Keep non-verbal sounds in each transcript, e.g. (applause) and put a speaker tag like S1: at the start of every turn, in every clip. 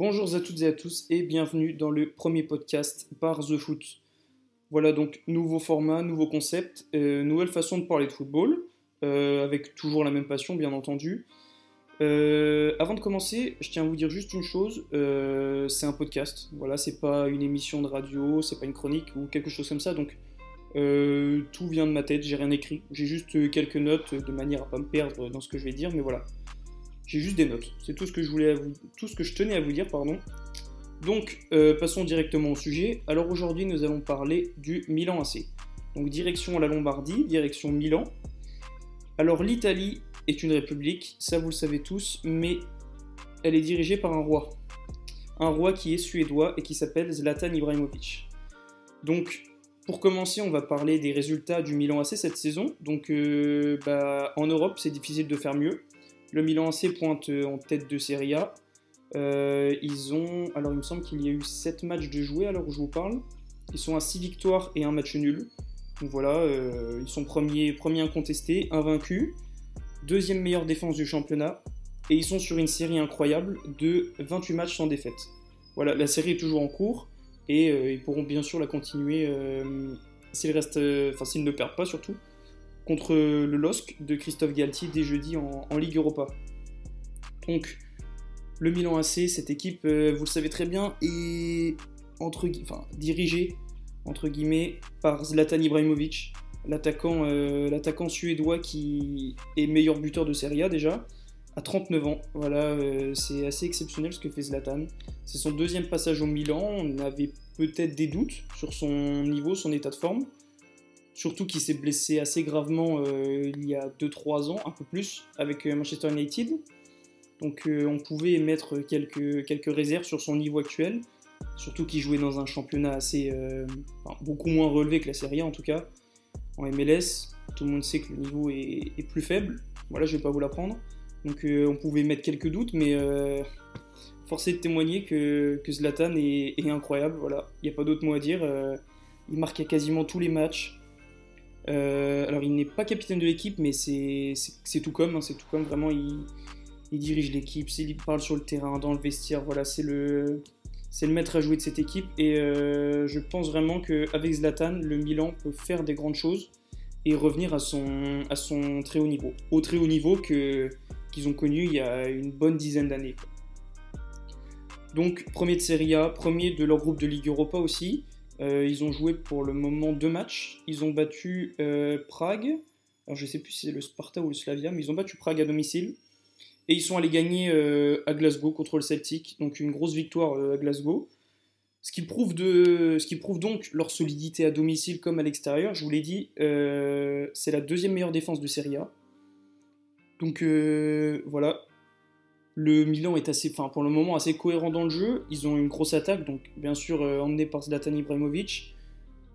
S1: Bonjour à toutes et à tous et bienvenue dans le premier podcast par The Foot. Voilà donc nouveau format, nouveau concept, euh, nouvelle façon de parler de football, euh, avec toujours la même passion bien entendu. Euh, avant de commencer, je tiens à vous dire juste une chose, c'est un podcast, voilà, c'est pas une émission de radio, c'est pas une chronique ou quelque chose comme ça, donc tout vient de ma tête, j'ai rien écrit, j'ai juste quelques notes de manière à pas me perdre dans ce que je vais dire, mais voilà. J'ai juste des notes. C'est tout ce que je voulais vous, tout ce que je tenais à vous dire. Donc, euh, passons directement au sujet. Alors aujourd'hui, nous allons parler du Milan AC. Donc direction la Lombardie, direction Milan. Alors l'Italie est une république, ça vous le savez tous, mais elle est dirigée par un roi. Un roi qui est suédois et qui s'appelle Zlatan Ibrahimovic. Donc, pour commencer, on va parler des résultats du Milan AC cette saison. Donc, euh, bah, en Europe, c'est difficile de faire mieux. Le Milan AC pointe euh, en tête de Serie A. Euh, ils ont, alors il me semble qu'il y a eu 7 matchs de jouer à l'heure où je vous parle. Ils sont à 6 victoires et un match nul. Voilà, euh, ils sont premiers, premiers incontestés, invaincus. Deuxième meilleure défense du championnat. Et ils sont sur une série incroyable de 28 matchs sans défaite. Voilà, la série est toujours en cours. Et ils pourront bien sûr la continuer s'ils enfin s'ils ne perdent pas surtout contre le LOSC de Christophe Galtier dès jeudi en, Ligue Europa. Donc, le Milan AC, cette équipe, euh, vous le savez très bien, est entre, dirigée par Zlatan Ibrahimovic, l'attaquant euh, suédois qui est meilleur buteur de Serie A déjà, à 39 ans. Voilà, euh, c'est assez exceptionnel ce que fait Zlatan. C'est son deuxième passage au Milan. On avait peut-être des doutes sur son niveau, son état de forme. Surtout qu'il s'est blessé assez gravement euh, il y a 2-3 ans, un peu plus, avec euh, Manchester United. Donc euh, on pouvait émettre quelques, quelques réserves sur son niveau actuel. Surtout qu'il jouait dans un championnat assez beaucoup moins relevé que la Serie A en tout cas. En MLS, tout le monde sait que le niveau est, plus faible. Voilà, je vais pas vous l'apprendre. Donc on pouvait mettre quelques doutes, mais force est de témoigner que, Zlatan est, incroyable. Voilà, il n'y a pas d'autre mot à dire. il marque à quasiment tous les matchs. Euh, alors, il n'est pas capitaine de l'équipe, mais c'est tout comme. Hein, c'est tout comme vraiment. Il, dirige l'équipe, il parle sur le terrain, dans le vestiaire. Voilà, c'est le, le maître à jouer de cette équipe. Et euh, je pense vraiment qu'avec Zlatan, le Milan peut faire des grandes choses et revenir à son, à son très haut niveau. Au très haut niveau qu'ils ont connu il y a une bonne dizaine d'années. Donc, premier de Serie A, premier de leur groupe de Ligue Europa aussi. Euh, ils ont joué pour le moment deux matchs. Ils ont battu euh, Prague. Alors je sais plus si c'est le Sparta ou le Slavia, mais ils ont battu Prague à domicile. Et ils sont allés gagner euh, à Glasgow contre le Celtic. Donc une grosse victoire à Glasgow. Ce qui, prouve de, ce qui prouve donc leur solidité à domicile comme à l'extérieur. Je vous l'ai dit, c'est la deuxième meilleure défense de Serie A. Donc voilà, le Milan est assez, enfin pour le moment assez cohérent dans le jeu. Ils ont une grosse attaque, donc bien sûr euh, emmené par Zlatan Ibrahimovic.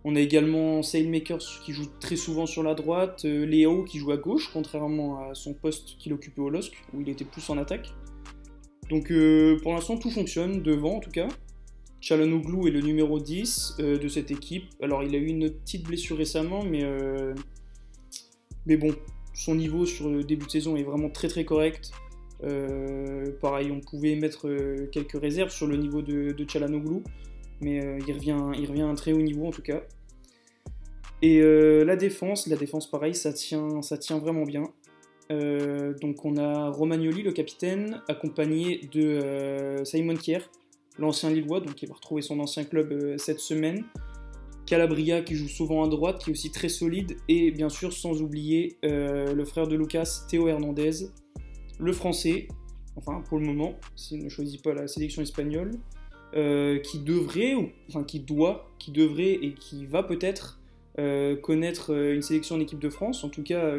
S1: On a également Sailmakers qui joue très souvent sur la droite, euh, Léo qui joue à gauche, contrairement à son poste qu'il occupait au LOSC, où il était plus en attaque. Donc euh, pour l'instant tout fonctionne, devant en tout cas. Chalanoglu est le numéro 10 de cette équipe. Alors il a eu une petite blessure récemment, mais, mais bon, son niveau sur le début de saison est vraiment très très correct. Euh, pareil, on pouvait mettre euh, quelques réserves sur le niveau de, de Chalanoglu, mais euh, il, revient, il à un très haut niveau en tout cas. Et la défense, la défense pareil, ça tient, ça tient vraiment bien. donc on a Romagnoli, le capitaine, accompagné de Simon Kier, l'ancien Lillois, donc il va retrouver son ancien club cette semaine. Calabria qui joue souvent à droite, qui est aussi très solide, et bien sûr sans oublier le frère de Lucas, Théo Hernandez, le français, enfin pour le moment, s'il ne choisit pas la sélection espagnole, euh, qui devrait, ou, enfin qui doit, qui devrait et qui va peut-être euh, connaître euh, une sélection en équipe de France. En tout cas,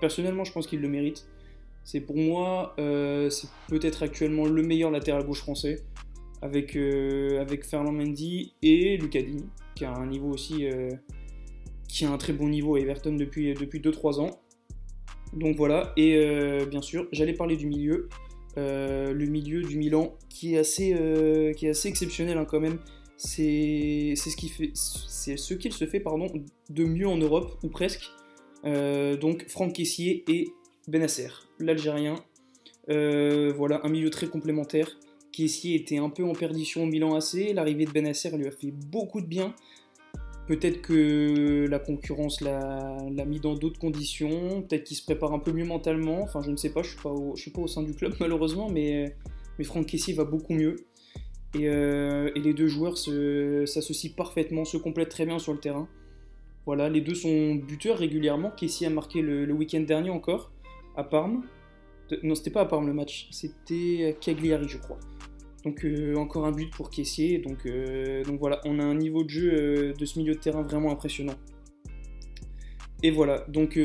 S1: personnellement, je pense qu'il le mérite. C'est pour moi, c'est peut-être actuellement le meilleur latéral gauche français, avec, avec Fernand Mendy et Lucadini, qui a un niveau aussi, qui a un très bon niveau à Everton depuis 2-3 ans. Donc voilà, et euh, bien sûr, j'allais parler du milieu. Euh, le milieu du Milan qui est assez, euh, exceptionnel hein, quand même. C'est ce qu'il se fait pardon de mieux en Europe ou presque. donc Franck Caissier et Benasser, l'Algérien. voilà un milieu très complémentaire Kessier était un peu en perdition au Milan AC. L'arrivée de Benacer lui a fait beaucoup de bien. Peut-être que la concurrence l'a mis dans d'autres conditions. Peut-être qu'il se prépare un peu mieux mentalement. Enfin, je ne sais pas. Je ne suis, pas au sein du club (laughs) malheureusement, mais, Franck Kessier va beaucoup mieux. Et, euh, les deux joueurs s'associent parfaitement, se complètent très bien sur le terrain. Voilà, les deux sont buteurs régulièrement. Kessier a marqué le, week-end dernier encore à Parme. non, c'était pas à Parme le match, c'était Cagliari, je crois. Donc euh, encore un but pour. Donc, euh, donc voilà, on a un niveau de jeu euh, de ce milieu de terrain vraiment impressionnant. Et voilà, donc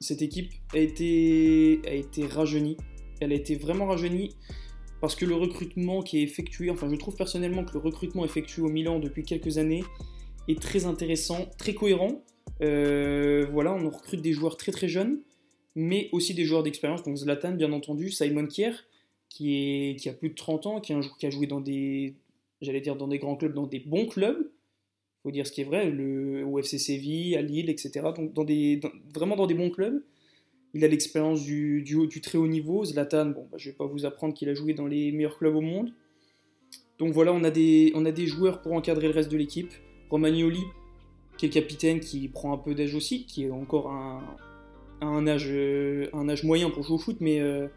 S1: cette équipe a été, a été rajeunie. Elle a été vraiment rajeunie parce que le recrutement qui est effectué, enfin je trouve personnellement que le recrutement effectué au Milan depuis quelques années est très intéressant, très cohérent. voilà, on recrute des joueurs très très jeunes, mais aussi des joueurs d'expérience. Donc Zlatan, bien entendu, Simon Kier, qui, est, qui a plus de 30 ans, qui a, joué dans des, j'allais dire, dans des grands clubs, dans des bons clubs. Il faut dire ce qui est vrai, le, au FC Séville, à Lille, etc. Donc dans des, vraiment dans des bons clubs. Il a l'expérience du, du, très haut niveau. Zlatan, bon, bah, je ne vais pas vous apprendre qu'il a joué dans les meilleurs clubs au monde. Donc voilà, on a des, on a des joueurs pour encadrer le reste de l'équipe. Romagnoli, qui est capitaine, qui prend un peu d'âge aussi, qui est encore un, un, âge, un âge moyen pour jouer au foot, mais euh,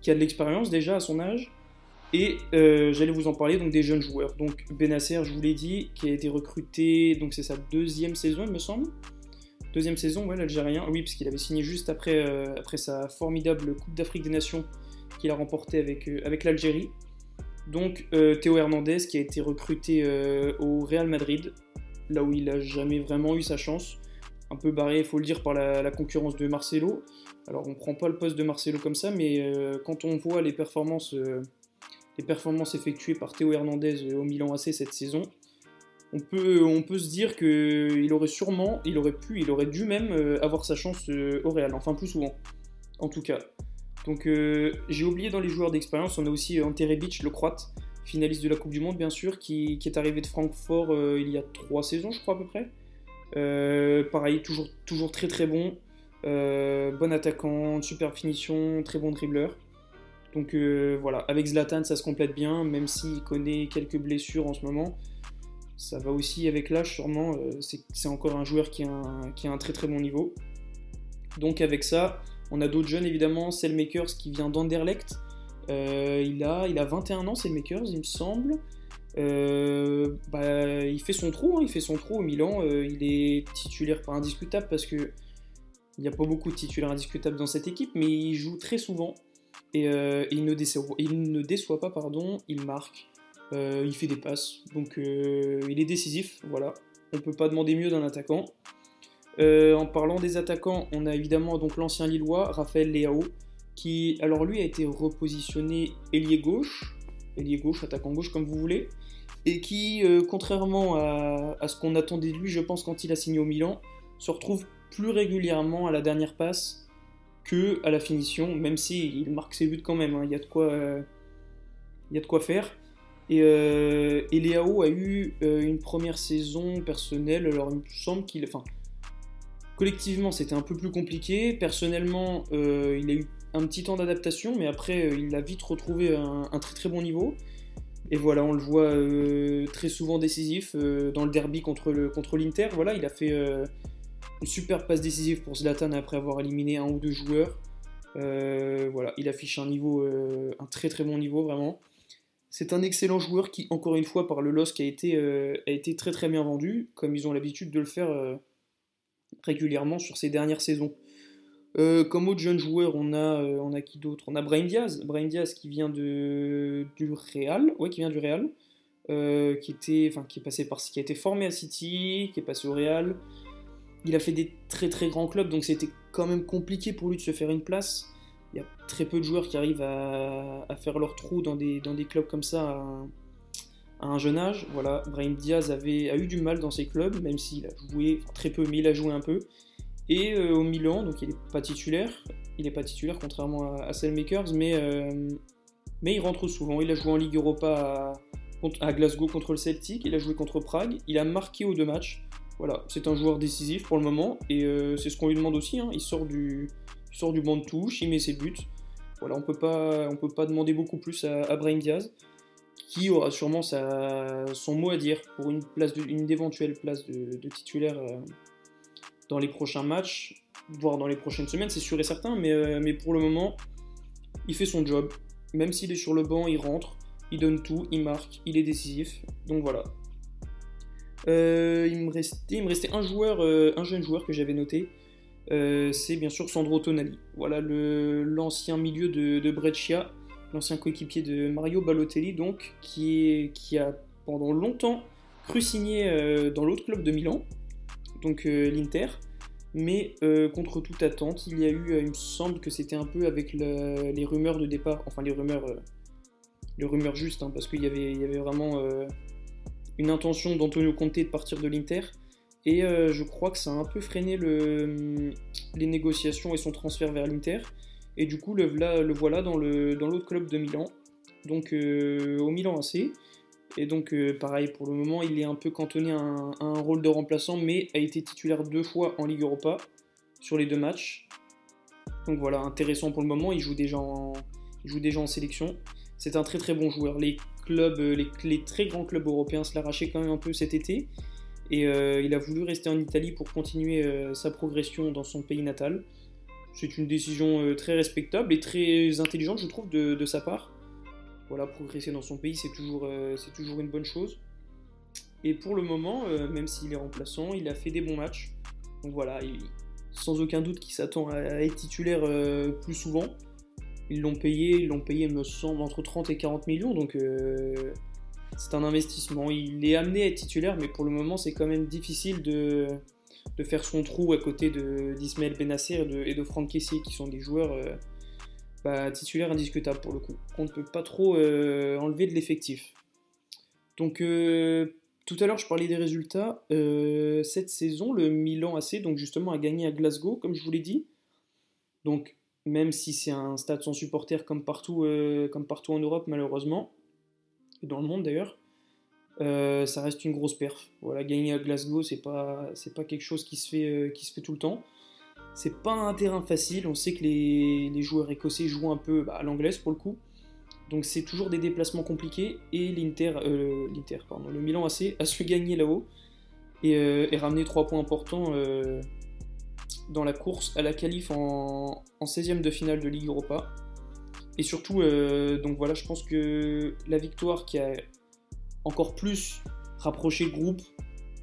S1: qui a de l'expérience déjà à son âge. Et euh, j'allais vous en parler, donc des jeunes joueurs. Donc Benacer, je vous l'ai dit, qui a été recruté, donc c'est sa deuxième saison, il me semble. Deuxième saison, ouais, l'Algérien. Oui, parce qu'il avait signé juste après, euh, après sa formidable Coupe d'Afrique des Nations qu'il a remportée avec, euh, avec l'Algérie. Donc Théo Hernandez, qui a été recruté au Real Madrid, là où il n'a jamais vraiment eu sa chance. Un peu barré, il faut le dire, par la, concurrence de Marcelo. Alors on ne prend pas le poste de Marcelo comme ça, mais euh, quand on voit les performances, euh, les performances effectuées par Théo Hernandez euh, au Milan AC cette saison, on peut, on peut se dire qu'il aurait sûrement, il aurait pu, il aurait dû même avoir sa chance au Real, enfin plus souvent, en tout cas. Donc j'ai oublié dans les joueurs d'expérience, on a aussi Ante Rebic, le croate, finaliste de la Coupe du Monde bien sûr, qui est arrivé de Francfort il y a trois saisons je crois à peu près. Pareil, toujours, toujours très très bon. Euh, bon attaquant, super finition, très bon dribbleur. Donc euh, voilà, avec Zlatan ça se complète bien, même s'il connaît quelques blessures en ce moment. Ça va aussi avec l'âge sûrement, euh, c'est encore un joueur qui a un, qui a un, très très bon niveau. Donc avec ça, on a d'autres jeunes évidemment, Selmakers qui vient d'Anderlecht. il, a, il a 21 ans, Selmakers il me semble. Bah, il fait son trou, hein, il fait son trou au Milan. il est titulaire pas indiscutable parce que il n'y a pas beaucoup de titulaires indiscutables dans cette équipe, mais il joue très souvent et euh, il, ne déçoit, pas, pardon, il marque, euh, il fait des passes, donc euh, il est décisif, voilà. On peut pas demander mieux d'un attaquant. en parlant des attaquants, on a évidemment donc l'ancien Lillois, Raphaël Leao, qui, alors lui, a été repositionné ailier gauche, ailier gauche, attaquant gauche, comme vous voulez, et qui, contrairement à, à ce qu'on attendait de lui, je pense, quand il a signé au Milan, se retrouve plus régulièrement à la dernière passe que à la finition, même si il marque ses buts quand même. Hein. Il, y a de quoi, euh, y a de quoi faire. Et, euh, Léao a eu euh, une première saison personnelle. Alors il me semble qu'il, enfin, collectivement c'était un peu plus compliqué. Personnellement, il a eu un petit temps d'adaptation, mais après il a vite retrouvé un, un, très très bon niveau. Et voilà, on le voit très souvent décisif dans le derby contre le contre l'Inter. Voilà, il a fait une super passe décisive pour Zlatan après avoir éliminé un ou deux joueurs. Euh, voilà, il affiche un niveau, euh, un très très bon niveau vraiment. C'est un excellent joueur qui, encore une fois, par le LOSC a été, euh, a été très très bien vendu, comme ils ont l'habitude de le faire régulièrement sur ces dernières saisons. comme autre jeune joueur, on a, on a qui d'autre? On a Brian Diaz, Brian Diaz qui vient du Real, ouais, qui vient du Real, qui était, enfin, qui est passé par, qui a été formé à City, qui est passé au Real, il a fait des très très grands clubs, donc c'était quand même compliqué pour lui de se faire une place. Il y a très peu de joueurs qui arrivent à, faire leur trou dans des, dans des clubs comme ça un, jeune âge. Voilà, Brahim Diaz avait, a eu du mal dans ses clubs, même s'il a joué très peu, mais il a joué un peu. Et euh, au Milan, donc il n'est pas titulaire, il n'est pas titulaire contrairement à, à mais, euh, mais il rentre souvent. Il a joué en Ligue Europa à, à Glasgow contre le Celtic, il a joué contre Prague, il a marqué aux deux matchs. Voilà, c'est un joueur décisif pour le moment et euh, c'est ce qu'on lui demande aussi. Hein. Il, sort du, sort du banc de touche, il met ses buts. Voilà, on peut pas, on peut pas demander beaucoup plus à, à Brahim Diaz, qui aura sûrement son mot à dire pour une place, éventuelle place de, titulaire euh, dans les prochains matchs, voire dans les prochaines semaines, c'est sûr et certain. Mais, euh, mais pour le moment, il fait son job. Même s'il est sur le banc, il rentre, il donne tout, il marque, il est décisif. Donc voilà. Euh, il, me restait, un joueur, un jeune joueur que j'avais noté. C'est bien sûr Sandro Tonali. Voilà l'ancien milieu de, de Brescia, l'ancien coéquipier de Mario Balotelli, donc, qui, a pendant longtemps cru signer euh, dans l'autre club de Milan, donc euh, l'Inter. Mais euh, contre toute attente, il y a eu, il me semble que c'était un peu avec le- les rumeurs de départ, enfin les rumeurs, les rumeurs justes, hein, parce qu'il y avait, il y avait vraiment une intention d'Antonio Conte de partir de l'Inter. Et je crois que ça a un peu freiné le, les négociations et son transfert vers l'Inter. Et du coup, le, voilà, le voilà dans l'autre club de Milan, donc euh, au Milan AC. Et donc, euh, pareil, pour le moment, il est un peu cantonné à un, rôle de remplaçant, mais a été titulaire deux fois en Ligue Europa sur les deux matchs. Donc voilà, intéressant pour le moment. Il joue déjà en, sélection. C'est un très très bon joueur. Les clubs, euh, les, très grands clubs européens se l'arrachaient quand même un peu cet été. Et il a voulu rester en Italie pour continuer sa progression dans son pays natal. C'est une décision euh, très respectable et très intelligente, je trouve, de, sa part. Voilà, progresser dans son pays, c'est toujours, euh, c'est toujours une bonne chose. Et pour le moment, euh, même s'il est remplaçant, il a fait des bons matchs. Donc voilà, il- sans aucun doute qu'il s'attend à, être titulaire plus souvent. Ils l'ont payé, ils l'ont payé, me semble, entre 30 et 40 millions. Donc c'est un investissement. Il est amené à être titulaire, mais pour le moment, c'est quand même difficile de, de faire son trou à côté d'Ismaël Benasser et de, et de Franck Kessier, qui sont des joueurs euh, bah, titulaires indiscutables pour le coup, qu'on ne peut pas trop euh, enlever de l'effectif. Donc euh, tout à l'heure, je parlais des résultats. Cette saison, le Milan AC, donc justement, a gagné à Glasgow, comme je vous l'ai dit. Donc même si c'est un stade sans supporters comme partout, comme partout en Europe, malheureusement, et dans le monde d'ailleurs, euh, ça reste une grosse perf. Voilà, gagner à Glasgow, c'est pas, c'est pas quelque chose qui se fait, euh, qui se fait tout le temps. C'est pas un terrain facile. On sait que les, les joueurs écossais jouent un peu bah, à l'anglaise pour le coup. Donc c'est toujours des déplacements compliqués et l'Inter, euh, l'Inter, pardon, le Milan AC a su gagner là-haut et, euh, ramener trois points importants dans la course à la qualif en, en 16e de finale de Ligue Europa. Et surtout, donc voilà, je pense que la victoire qui a encore plus rapproché le groupe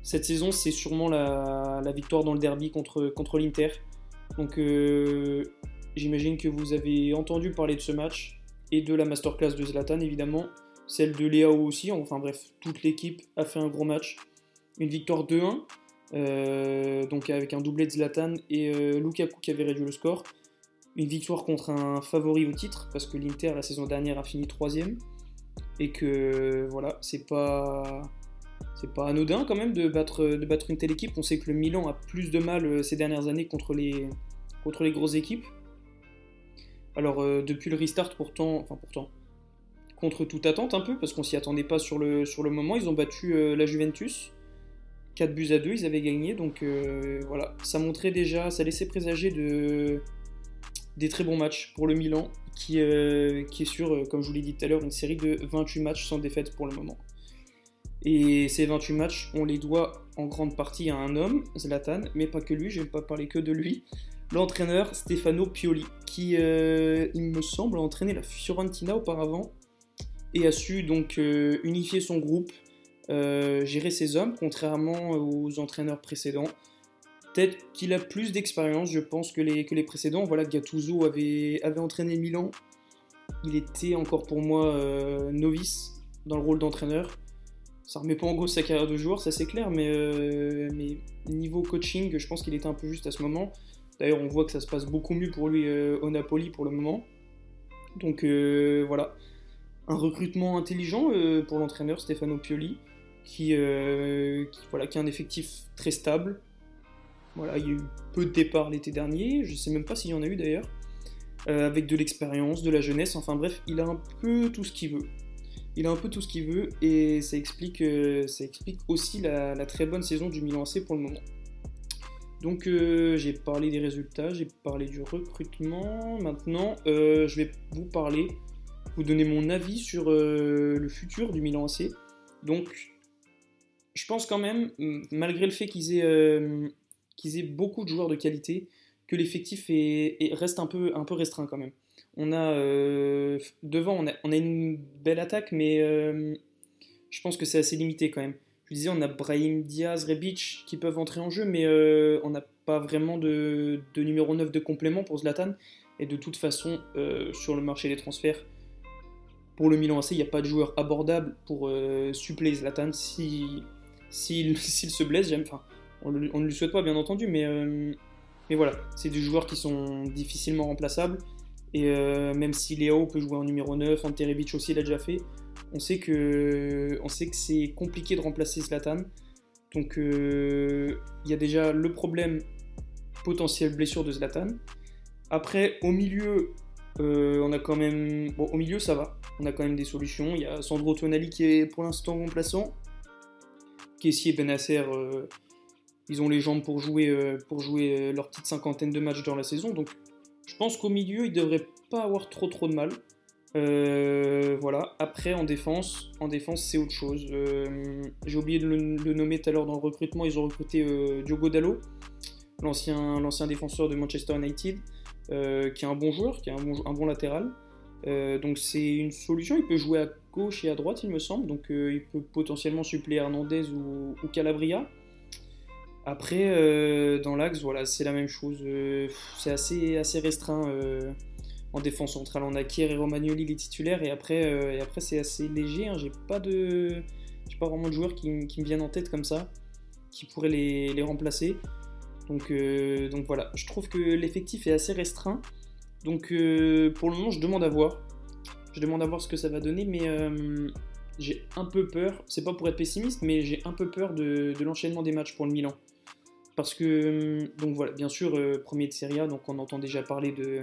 S1: cette saison, c'est sûrement la, victoire dans le derby contre, contre l'Inter. Donc euh, j'imagine que vous avez entendu parler de ce match et de la masterclass de Zlatan évidemment, celle de Léao aussi, enfin bref, toute l'équipe a fait un gros match. Une victoire 2-1, euh, donc avec un doublé de Zlatan et euh, Lukaku qui avait réduit le score. Une victoire contre un favori au titre, parce que l'Inter la saison dernière a fini 3 et que voilà, c'est pas. C'est pas anodin quand même de battre, de battre une telle équipe. On sait que le Milan a plus de mal euh, ces dernières années contre les, contre les grosses équipes. Alors euh, depuis le restart pourtant, enfin pourtant, contre toute attente un peu, parce qu'on s'y attendait pas sur le, sur le moment, ils ont battu euh, la Juventus. 4 buts à 2, ils avaient gagné, donc voilà, ça montrait déjà, ça laissait présager de, des très bons matchs pour le Milan, qui, euh, qui est sur, euh, comme je vous l'ai dit tout à l'heure, une série de 28 matchs sans défaite pour le moment. Et ces 28 matchs, on les doit en grande partie à un homme, Zlatan, mais pas que lui, je ne vais pas parler que de lui, l'entraîneur Stefano Pioli, qui, euh, il me semble, a entraîné la Fiorentina auparavant, et a su donc unifier son groupe, gérer ses hommes, contrairement aux entraîneurs précédents. Peut-être qu'il a plus d'expérience, je pense, que les, précédents. Voilà, Gattuso avait, entraîné Milan. Il était encore pour moi euh, novice dans le rôle d'entraîneur. Ça remet pas en cause sa carrière de joueur, ça c'est clair, mais, euh, mais niveau coaching, je pense qu'il était un peu juste à ce moment. D'ailleurs, on voit que ça se passe beaucoup mieux pour lui euh, au Napoli pour le moment. Donc voilà, un recrutement intelligent pour l'entraîneur Stefano Pioli, voilà, qui a un effectif très stable. Voilà, il y a eu peu de départs l'été dernier, je sais même pas s'il y en a eu d'ailleurs, euh, avec de l'expérience, de la jeunesse, enfin bref, il a un peu tout ce qu'il veut. Il a un peu tout ce qu'il veut et ça explique, euh, ça explique aussi la, la très bonne saison du Milan AC pour le moment. Donc j'ai parlé des résultats, j'ai parlé du recrutement. Maintenant, je vais vous parler, vous donner mon avis sur le futur du Milan AC. Donc, je pense quand même, malgré le fait qu'ils aient, qu'ils aient beaucoup de joueurs de qualité, que l'effectif reste un peu, restreint quand même. On a devant, on a, une belle attaque, mais je pense que c'est assez limité quand même. Je disais, on a Brahim Diaz, Rebic qui peuvent entrer en jeu, mais euh, on n'a pas vraiment de, numéro 9 de complément pour Zlatan. Et de toute façon, euh, sur le marché des transferts, pour le Milan AC, il n'y a pas de joueur abordable pour euh, suppléer Zlatan s'il (laughs) si, se blesse. Enfin, on, ne lui souhaite pas, bien entendu, mais, mais voilà, c'est des joueurs qui sont difficilement remplaçables. Et même si Léo peut jouer en numéro 9, Ante Rebic aussi l'a déjà fait, on sait que, c'est compliqué de remplacer Zlatan. Donc euh, il y a déjà le problème potentiel blessure de Zlatan. Après, au milieu, euh, on a quand même. Bon, au milieu, ça va. On a quand même des solutions. Il y a Sandro Tonali qui est pour l'instant remplaçant. Kessie et Benasser, euh, ils ont les jambes pour jouer, pour jouer leur petite cinquantaine de matchs dans la saison. Donc, je pense qu'au milieu, ils devraient pas avoir trop trop de mal. Euh, voilà. Après, en défense, en défense, c'est autre chose. Euh, j'ai oublié de le, nommer tout à l'heure dans le recrutement. Ils ont recruté euh, Diogo Dallo, l'ancien, défenseur de Manchester United, qui est un bon joueur, qui est un bon, latéral. donc c'est une solution. Il peut jouer à gauche et à droite, il me semble. Donc il peut potentiellement suppléer Hernandez ou Calabria. Après, dans l'axe, voilà, c'est la même chose. c'est assez, assez restreint en défense centrale, on a Kier et Romagnoli les titulaires et après, euh, après c'est assez léger. Hein. J'ai pas de, pas vraiment de joueurs qui, me viennent en tête comme ça, qui pourraient les, remplacer. Donc, euh, donc voilà, je trouve que l'effectif est assez restreint. Donc euh, pour le moment, je demande à voir. Je demande à voir ce que ça va donner, mais j'ai un peu peur. C'est pas pour être pessimiste, mais j'ai un peu peur de, de l'enchaînement des matchs pour le Milan. Parce que, donc voilà, bien sûr, premier de Serie A, donc on entend déjà parler de,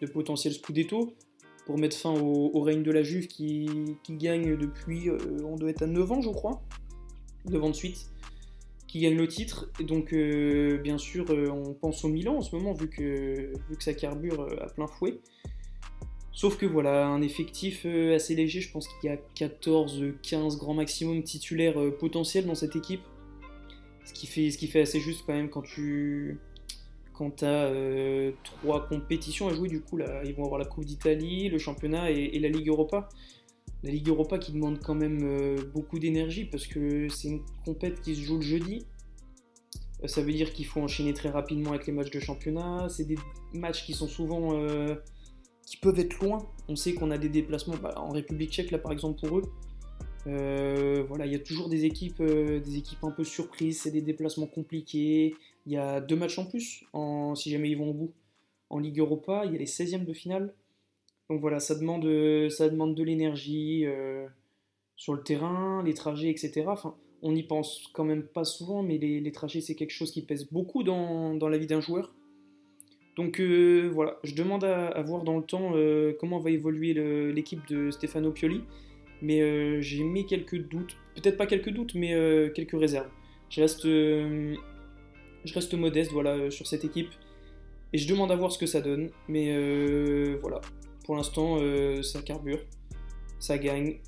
S1: de potentiel Scudetto pour mettre fin au, règne de la Juve qui, gagne depuis, euh, on doit être à 9 ans je crois, 9 ans de suite, qui gagne le titre. Et donc euh, bien sûr euh, on pense au Milan en ce moment vu que, vu que ça carbure à plein fouet. Sauf que voilà, un effectif assez léger, je pense qu'il y a 14-15 grands maximum titulaires potentiels dans cette équipe. Ce qui, fait, assez juste quand même quand tu, as euh, trois compétitions à jouer, du coup, ils vont avoir la Coupe d'Italie, le championnat et, la Ligue Europa. La Ligue Europa qui demande quand même euh, beaucoup d'énergie parce que c'est une compète qui se joue le jeudi. Euh, ça veut dire qu'il faut enchaîner très rapidement avec les matchs de championnat. C'est des matchs qui sont souvent. qui peuvent être loin. On sait qu'on a des déplacements bah, en République tchèque, là par exemple, pour eux. Voilà, il y a toujours des équipes, des équipes un peu surprises, c'est des déplacements compliqués, il y a deux matchs en plus, en, si jamais ils vont au bout. En Ligue Europa, il y a les 16e de finale. Donc voilà, ça demande, ça demande de l'énergie euh, sur le terrain, les trajets, etc. Enfin, on n'y pense quand même pas souvent, mais les, trajets, c'est quelque chose qui pèse beaucoup dans, la vie d'un joueur. Donc euh, voilà, je demande à, voir dans le temps euh, comment va évoluer l'équipe de Stefano Pioli. Mais j'ai mis quelques doutes, peut-être pas quelques doutes, mais quelques réserves. Je reste je reste modeste voilà, euh, sur cette équipe. Et je demande à voir ce que ça donne. Mais euh, voilà, pour l'instant, euh, ça carbure. Ça gagne.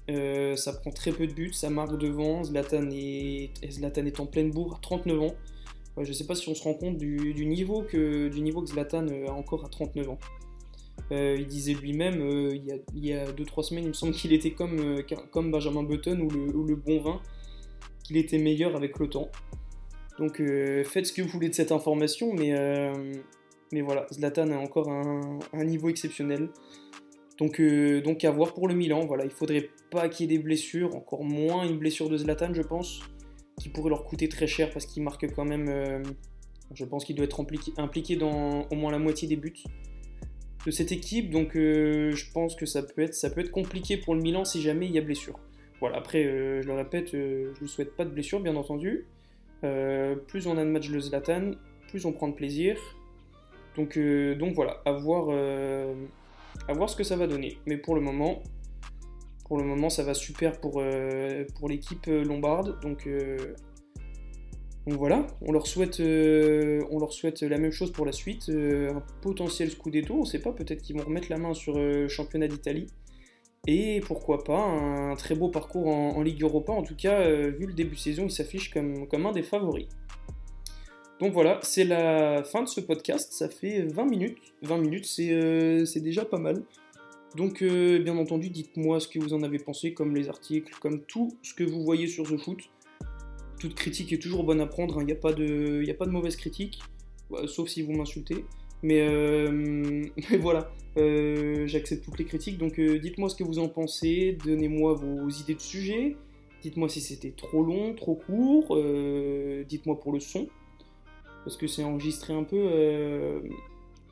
S1: ça prend très peu de buts. Ça marque devant. Zlatan est, Zlatan est en pleine bourre à 39 ans. je ne sais pas si on se rend compte du, niveau, que, du niveau que Zlatan a encore à 39 ans. Il disait lui-même, il y a 2-3 semaines, il me semble qu'il était comme, comme Benjamin Button ou le, bon vin, qu'il était meilleur avec le temps. Donc euh, faites ce que vous voulez de cette information, mais, euh, voilà, Zlatan a encore un, niveau exceptionnel. Donc, euh, donc à voir pour le Milan, voilà, il faudrait pas qu'il y ait des blessures, encore moins une blessure de Zlatan, je pense, qui pourrait leur coûter très cher parce qu'il marque quand même. je pense qu'il doit être impliqué, dans au moins la moitié des buts de cette équipe, donc je pense que ça peut, être, compliqué pour le Milan si jamais il y a blessure. Voilà, après, je le répète, je ne souhaite pas de blessure, bien entendu. Euh, plus on a de matchs de Zlatan, plus on prend de plaisir. Donc, euh, donc voilà, à voir, euh, à voir ce que ça va donner. Mais pour le moment, pour le moment ça va super pour, pour l'équipe lombarde. Donc, Donc voilà, on leur souhaite, euh, on leur souhaite la même chose pour la suite, euh, un potentiel Scudetto, on ne sait pas, peut-être qu'ils vont remettre la main sur le championnat d'Italie. Et pourquoi pas un très beau parcours en, Ligue Europa. En tout cas, vu le début de saison, il s'affiche comme, comme un des favoris. Donc voilà, c'est la fin de ce podcast. Ça fait 20 minutes. 20 minutes, c'est déjà pas mal. Donc, euh, bien entendu, dites-moi ce que vous en avez pensé, comme les articles, comme tout ce que vous voyez sur The Foot. Toute critique est toujours bonne à prendre, il hein. n'y a, pas de, mauvaise critique, bah, sauf si vous m'insultez. Mais, euh, (laughs) voilà, euh, j'accepte toutes les critiques, donc dites-moi ce que vous en pensez, donnez-moi vos idées de sujet, dites-moi si c'était trop long, trop court, dites-moi pour le son, parce que c'est enregistré un peu,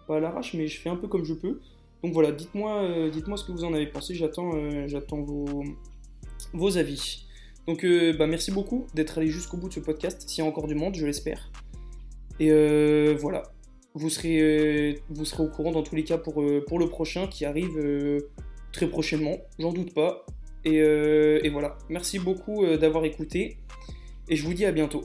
S1: pas à l'arrache, mais je fais un peu comme je peux. Donc voilà, dites-moi euh, dites-moi ce que vous en avez pensé, j'attends euh, vos avis. Donc euh, bah, merci beaucoup d'être allé jusqu'au bout de ce podcast, s'il y a encore du monde, je l'espère. Et voilà, vous serez, vous serez au courant dans tous les cas pour, pour le prochain qui arrive très prochainement, j'en doute pas. Et, et voilà, merci beaucoup d'avoir écouté et je vous dis à bientôt.